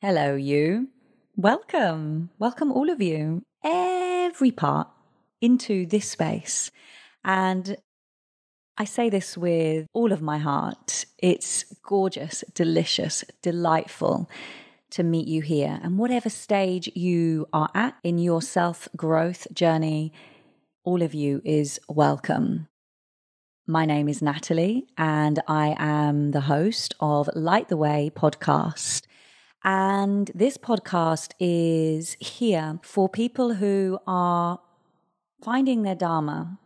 Hello, you. Welcome. Welcome, all of you, every part into this space. And I say this with all of my heart. It's gorgeous, delicious, delightful to meet you here. And whatever stage you are at in your self growth journey, all of you is welcome. My name is Natalie, and I am the host of Light the Way podcast. And this podcast is here for people who are finding their Dharma,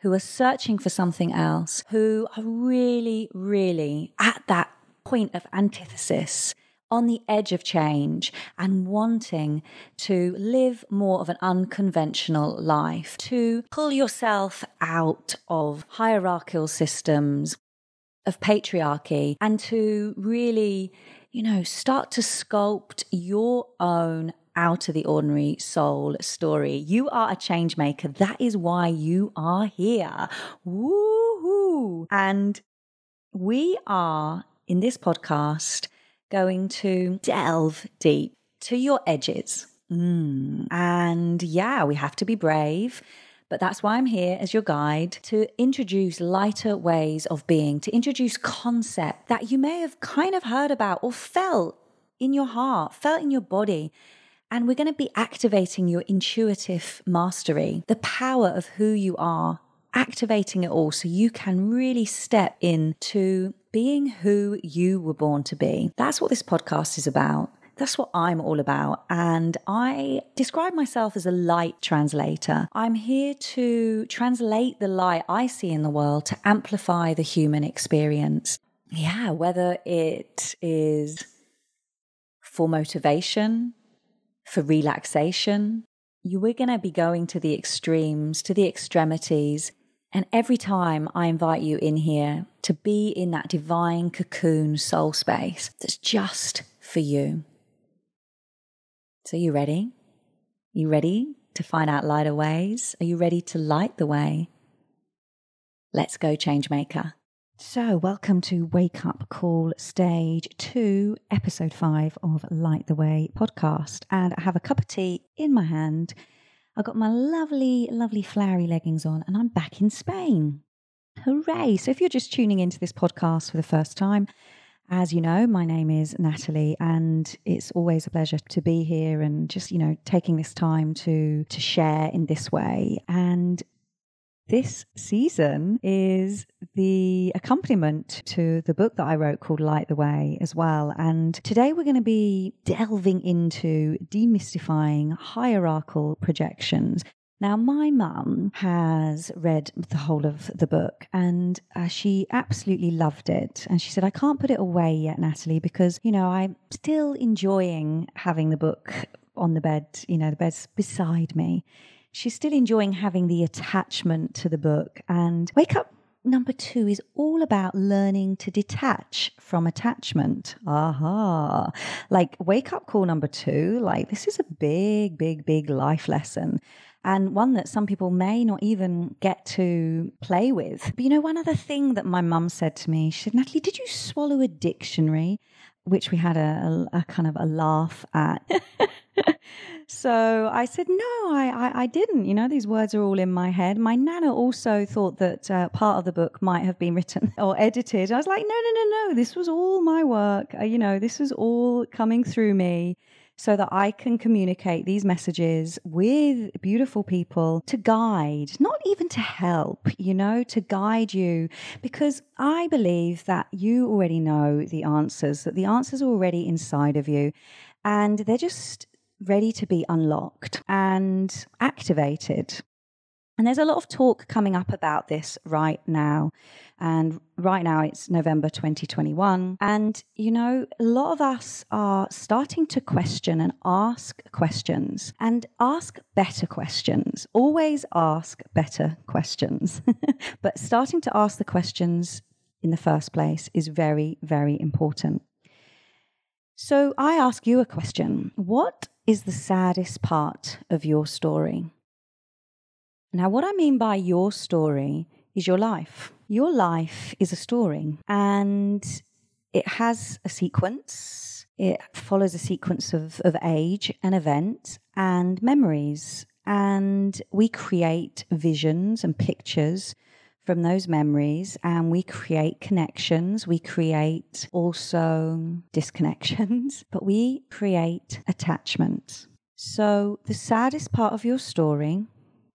who are searching for something else, who are really, really at that point of antithesis on the edge of change and wanting to live more of an unconventional life, to pull yourself out of hierarchical systems, of patriarchy, and to really, you know, start to sculpt your own out of the ordinary soul story. You are a change maker. That is why you are here. Woohoo! And we are in this podcast going to delve deep to your edges. Mm. And yeah, we have to be brave. But that's why I'm here as your guide to introduce lighter ways of being, to introduce concept that you may have kind of heard about or felt in your heart, felt in your body. And we're going to be activating your intuitive mastery, the power of who you are, activating it all so you can really step into being who you were born to be. That's what this podcast is about. That's what I'm all about. And I describe myself as a light translator. I'm here to translate the light I see in the world to amplify the human experience. Yeah, whether it is for motivation, for relaxation, you are going to be going to the extremes, to the extremities, and every time I invite you in here to be in that divine cocoon soul space that's just for you. So, you ready? You ready to find out lighter ways? Are you ready to light the way? Let's go, Changemaker. So, welcome to Wake Up Call Stage 2, Episode 5 of Light the Way podcast. And I have a cup of tea in my hand I've got my lovely, lovely flowery leggings on, and I'm back in Spain. Hooray! So, if you're just tuning into this podcast for the first time, as you know, my name is Natalie, and it's always a pleasure to be here and just, you know, taking this time to to share in this way. And this season is the accompaniment to the book that I wrote called Light the Way as well. And today we're going to be delving into demystifying hierarchical projections. Now, my mum has read the whole of the book and uh, she absolutely loved it. And she said, I can't put it away yet, Natalie, because, you know, I'm still enjoying having the book on the bed, you know, the bed's beside me she's still enjoying having the attachment to the book. And Wake Up number two is all about learning to detach from attachment. Aha. Like wake up call number two, like this is a big, big, big life lesson. And one that some people may not even get to play with. But you know, one other thing that my mum said to me, she said, Natalie, did you swallow a dictionary? Which we had a, a, a kind of a laugh at. So I said, no, I, I, I, didn't. You know, these words are all in my head. My nana also thought that uh, part of the book might have been written or edited. I was like, no, no, no, no. This was all my work. Uh, you know, this was all coming through me so that I can communicate these messages with beautiful people to guide, not even to help, you know, to guide you. Because I believe that you already know the answers, that the answers are already inside of you. And they're just ready to be unlocked and activated. And there's a lot of talk coming up about this right now. And right now it's November 2021. And, you know, a lot of us are starting to question and ask questions and ask better questions. Always ask better questions. but starting to ask the questions in the first place is very, very important. So I ask you a question What is the saddest part of your story. Now, what I mean by your story is your life. Your life is a story and it has a sequence, it follows a sequence of, of age and events and memories. And we create visions and pictures from those memories and we create connections. We create also disconnections, but we create attachment. So the saddest part of your story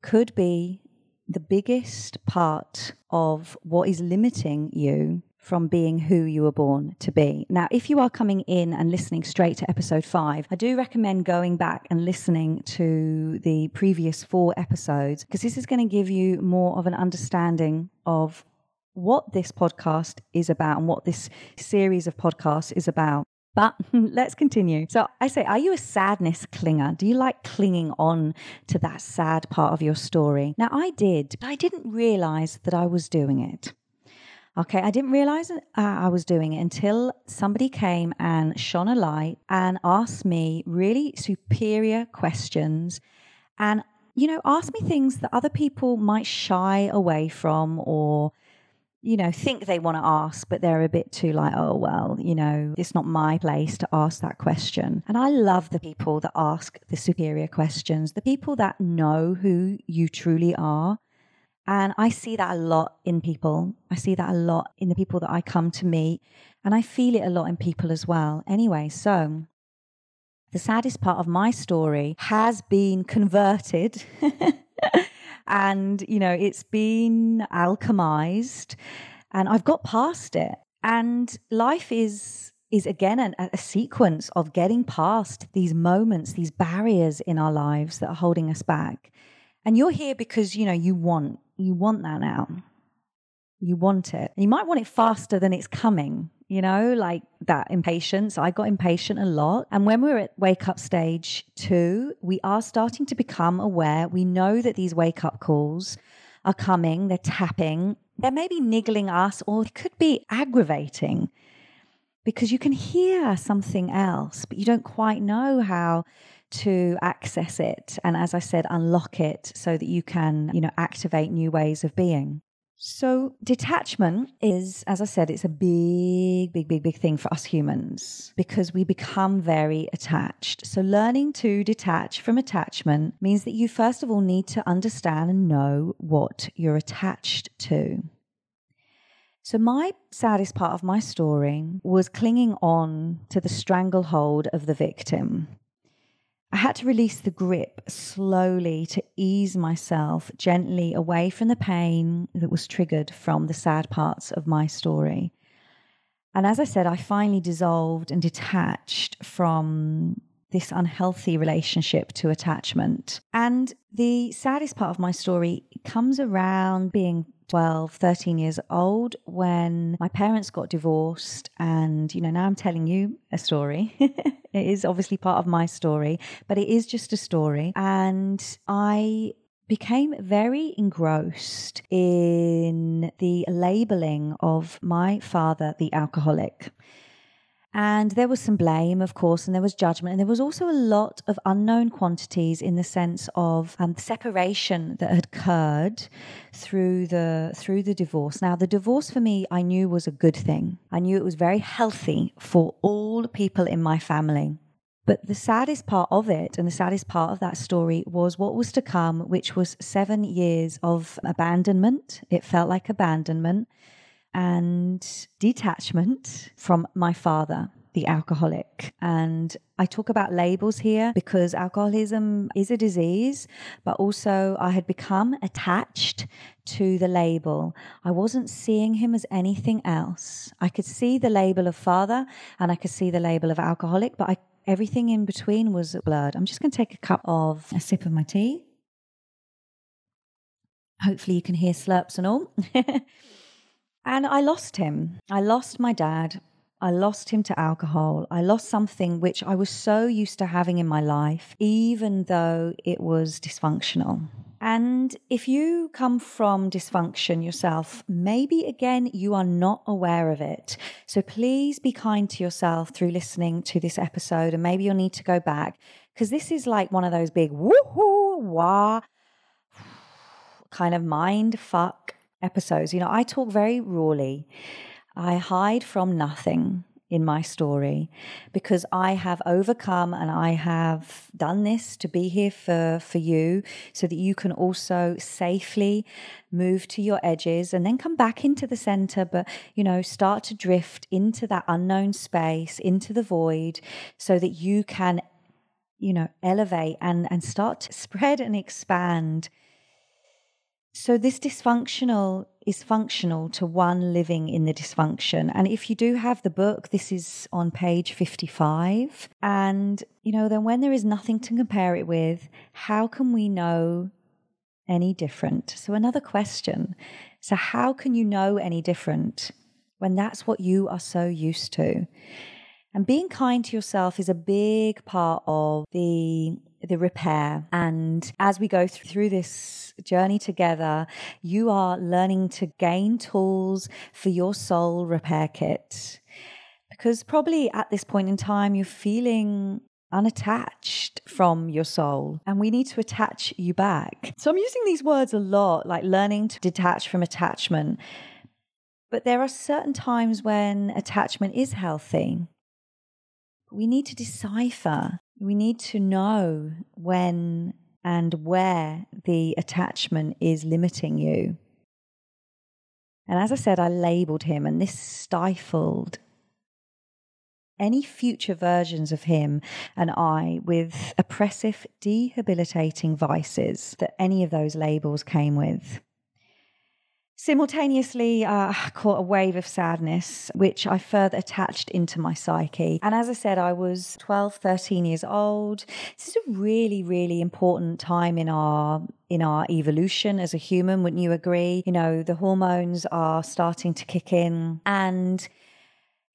could be the biggest part of what is limiting you from being who you were born to be. Now, if you are coming in and listening straight to episode five, I do recommend going back and listening to the previous four episodes because this is going to give you more of an understanding of what this podcast is about and what this series of podcasts is about. But let's continue. So I say, are you a sadness clinger? Do you like clinging on to that sad part of your story? Now, I did, but I didn't realize that I was doing it. Okay, I didn't realize uh, I was doing it until somebody came and shone a light and asked me really superior questions and, you know, asked me things that other people might shy away from or, you know, think they want to ask, but they're a bit too like, oh, well, you know, it's not my place to ask that question. And I love the people that ask the superior questions, the people that know who you truly are and I see that a lot in people. I see that a lot in the people that I come to meet. And I feel it a lot in people as well. Anyway, so the saddest part of my story has been converted. and, you know, it's been alchemized. And I've got past it. And life is is again an, a sequence of getting past these moments, these barriers in our lives that are holding us back. And you're here because, you know, you want you want that now. You want it. And you might want it faster than it's coming, you know, like that impatience. I got impatient a lot. And when we're at wake up stage two, we are starting to become aware. We know that these wake up calls are coming, they're tapping, they're maybe niggling us, or it could be aggravating because you can hear something else, but you don't quite know how to access it and as i said unlock it so that you can you know activate new ways of being so detachment is as i said it's a big big big big thing for us humans because we become very attached so learning to detach from attachment means that you first of all need to understand and know what you're attached to so, my saddest part of my story was clinging on to the stranglehold of the victim. I had to release the grip slowly to ease myself gently away from the pain that was triggered from the sad parts of my story. And as I said, I finally dissolved and detached from this unhealthy relationship to attachment. And the saddest part of my story comes around being 12, 13 years old when my parents got divorced. And, you know, now I'm telling you a story. it is obviously part of my story, but it is just a story. And I became very engrossed in the labeling of my father, the alcoholic. And there was some blame, of course, and there was judgment. And there was also a lot of unknown quantities in the sense of um, separation that had occurred through the through the divorce. Now, the divorce for me, I knew was a good thing. I knew it was very healthy for all people in my family. But the saddest part of it and the saddest part of that story was what was to come, which was seven years of abandonment. It felt like abandonment and detachment from my father the alcoholic. And I talk about labels here because alcoholism is a disease, but also I had become attached to the label. I wasn't seeing him as anything else. I could see the label of father and I could see the label of alcoholic, but I, everything in between was blurred. I'm just going to take a cup of a sip of my tea. Hopefully, you can hear slurps and all. And I lost him. I lost my dad. I lost him to alcohol. I lost something which I was so used to having in my life, even though it was dysfunctional. And if you come from dysfunction yourself, maybe again you are not aware of it. So please be kind to yourself through listening to this episode, and maybe you'll need to go back because this is like one of those big woohoo wah kind of mind fuck episodes. You know, I talk very rawly. I hide from nothing in my story because I have overcome and I have done this to be here for, for you so that you can also safely move to your edges and then come back into the center, but you know, start to drift into that unknown space, into the void, so that you can, you know, elevate and, and start to spread and expand so, this dysfunctional is functional to one living in the dysfunction. And if you do have the book, this is on page 55. And, you know, then when there is nothing to compare it with, how can we know any different? So, another question. So, how can you know any different when that's what you are so used to? And being kind to yourself is a big part of the the repair. And as we go through this journey together, you are learning to gain tools for your soul repair kit. Because probably at this point in time, you're feeling unattached from your soul and we need to attach you back. So I'm using these words a lot, like learning to detach from attachment. But there are certain times when attachment is healthy. We need to decipher we need to know when and where the attachment is limiting you. And as I said, I labeled him, and this stifled any future versions of him and I with oppressive, debilitating vices that any of those labels came with. Simultaneously, uh, I caught a wave of sadness, which I further attached into my psyche. And as I said, I was 12, 13 years old. This is a really, really important time in our in our evolution as a human, wouldn't you agree? You know, the hormones are starting to kick in and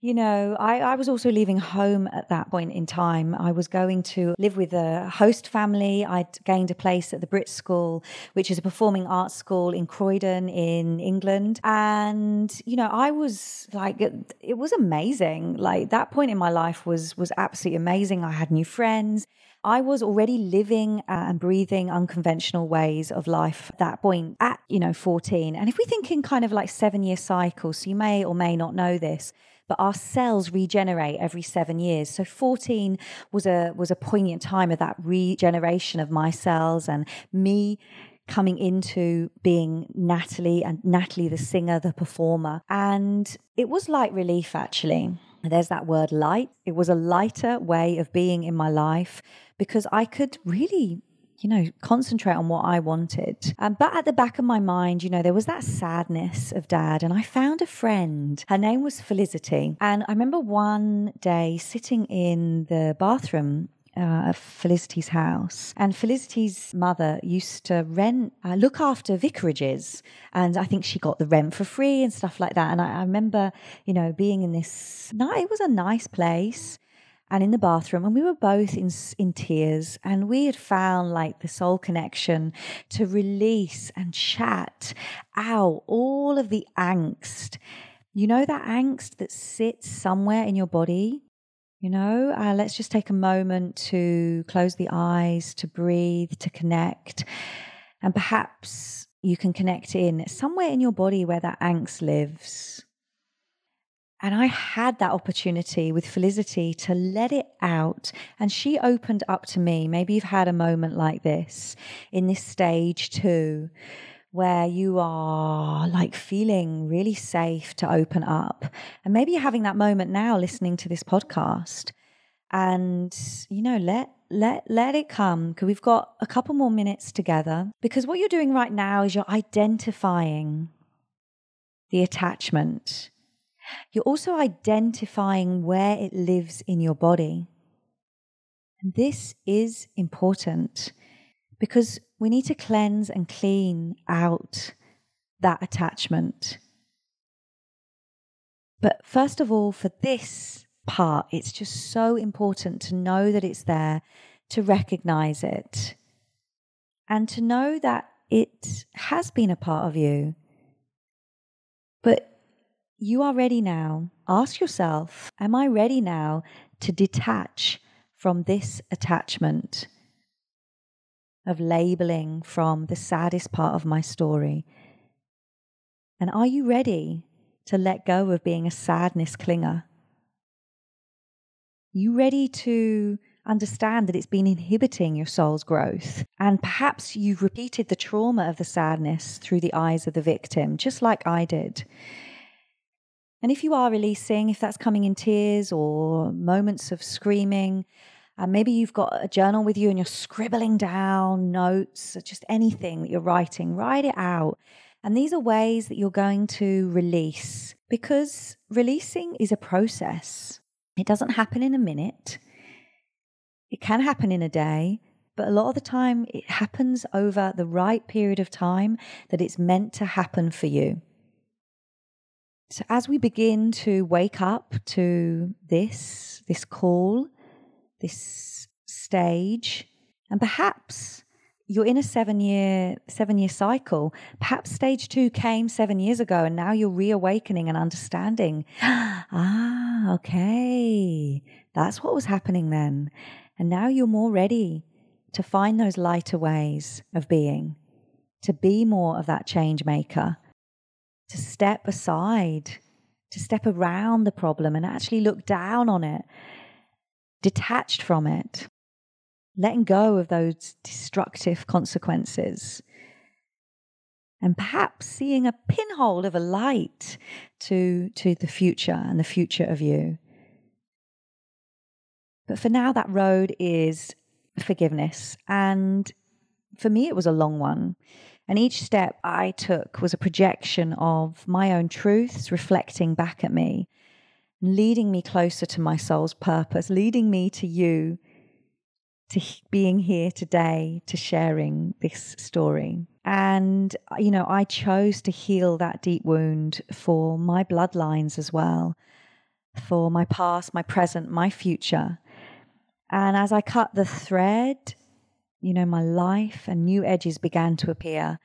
you know, I, I, was also leaving home at that point in time. I was going to live with a host family. I'd gained a place at the Brit School, which is a performing arts school in Croydon in England. And, you know, I was like, it, it was amazing. Like that point in my life was, was absolutely amazing. I had new friends. I was already living uh, and breathing unconventional ways of life at that point at, you know, 14. And if we think in kind of like seven year cycles, so you may or may not know this, but our cells regenerate every seven years. So 14 was a was a poignant time of that regeneration of my cells and me coming into being Natalie and Natalie the singer, the performer. And it was light relief actually. There's that word light. It was a lighter way of being in my life because I could really you know, concentrate on what I wanted. Um, but at the back of my mind, you know, there was that sadness of dad. And I found a friend. Her name was Felicity. And I remember one day sitting in the bathroom uh, of Felicity's house. And Felicity's mother used to rent, uh, look after vicarages. And I think she got the rent for free and stuff like that. And I, I remember, you know, being in this, it was a nice place and in the bathroom and we were both in in tears and we had found like the soul connection to release and chat out all of the angst. You know that angst that sits somewhere in your body? You know uh, let's just take a moment to close the eyes to breathe to connect and perhaps you can connect in somewhere in your body where that angst lives and I had that opportunity with Felicity to let it out. And she opened up to me. Maybe you've had a moment like this in this stage too, where you are like feeling really safe to open up. And maybe you're having that moment now listening to this podcast. And, you know, let let let it come because we've got a couple more minutes together because what you're doing right now is you're identifying the attachment you're also identifying where it lives in your body. And this is important because we need to cleanse and clean out that attachment. But first of all, for this part, it's just so important to know that it's there, to recognize it, and to know that it has been a part of you. But you are ready now. Ask yourself, am I ready now to detach from this attachment of labeling from the saddest part of my story? And are you ready to let go of being a sadness clinger? You ready to understand that it's been inhibiting your soul's growth? And perhaps you've repeated the trauma of the sadness through the eyes of the victim, just like I did. And if you are releasing, if that's coming in tears or moments of screaming, and uh, maybe you've got a journal with you and you're scribbling down notes, just anything that you're writing, write it out. And these are ways that you're going to release because releasing is a process. It doesn't happen in a minute. It can happen in a day, but a lot of the time it happens over the right period of time that it's meant to happen for you. So as we begin to wake up to this, this call, this stage, and perhaps you're in a seven year seven year cycle perhaps stage two came seven years ago and now you're reawakening and understanding ah okay that's what was happening then. And now you're more ready to find those lighter ways of being to be more of that change maker to step aside, to step around the problem and actually look down on it, detached from it, letting go of those destructive consequences. And perhaps seeing a pinhole of a light to, to the future and the future of you. But for now, that road is forgiveness. And for me, it was a long one. And each step I took was a projection of my own truths reflecting back at me, leading me closer to my soul's purpose, leading me to you, to being here today, to sharing this story. And, you know, I chose to heal that deep wound for my bloodlines as well, for my past, my present, my future. And as I cut the thread, you know, my life and new edges began to appear.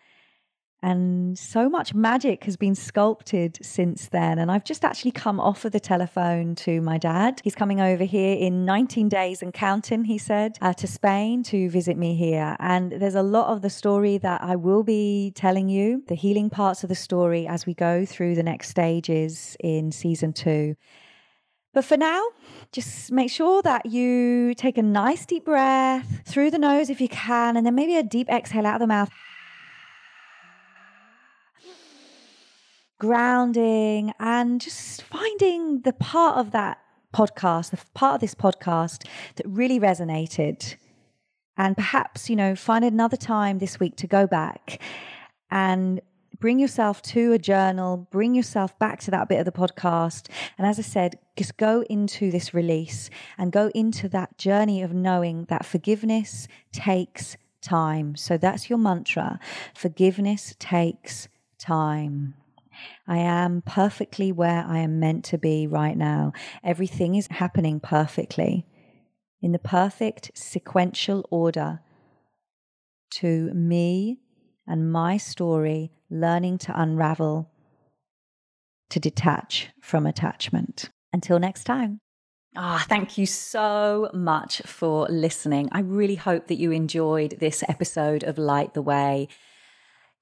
And so much magic has been sculpted since then. And I've just actually come off of the telephone to my dad. He's coming over here in 19 days and counting, he said, uh, to Spain to visit me here. And there's a lot of the story that I will be telling you, the healing parts of the story as we go through the next stages in season two. But for now, just make sure that you take a nice deep breath through the nose if you can, and then maybe a deep exhale out of the mouth. Grounding and just finding the part of that podcast, the part of this podcast that really resonated. And perhaps, you know, find another time this week to go back and bring yourself to a journal, bring yourself back to that bit of the podcast. And as I said, just go into this release and go into that journey of knowing that forgiveness takes time. So that's your mantra forgiveness takes time. I am perfectly where I am meant to be right now. Everything is happening perfectly in the perfect sequential order to me and my story learning to unravel, to detach from attachment. Until next time. Ah, oh, thank you so much for listening. I really hope that you enjoyed this episode of Light the Way.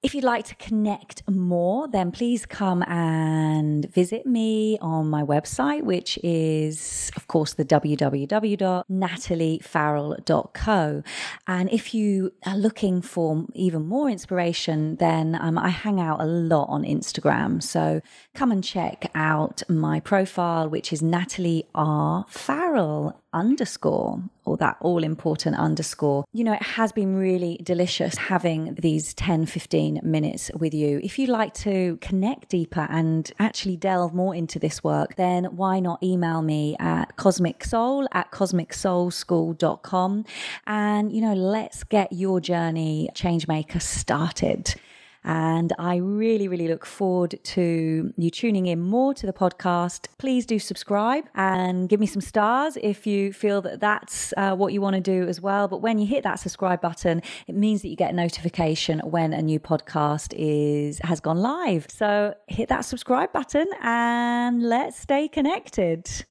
If you'd like to connect more, then please come and visit me on my website, which is, of course, the www.nataliefarrell.co. And if you are looking for even more inspiration, then um, I hang out a lot on Instagram. So come and check out my profile, which is Natalie R. Farrell underscore or that all important underscore. You know, it has been really delicious having these 10, 15 minutes with you. If you'd like to connect deeper and actually delve more into this work, then why not email me at cosmic soul at cosmicsoulschool.com and, you know, let's get your journey changemaker started. And I really, really look forward to you tuning in more to the podcast. Please do subscribe and give me some stars if you feel that that's uh, what you want to do as well. But when you hit that subscribe button, it means that you get a notification when a new podcast is has gone live. So hit that subscribe button and let's stay connected.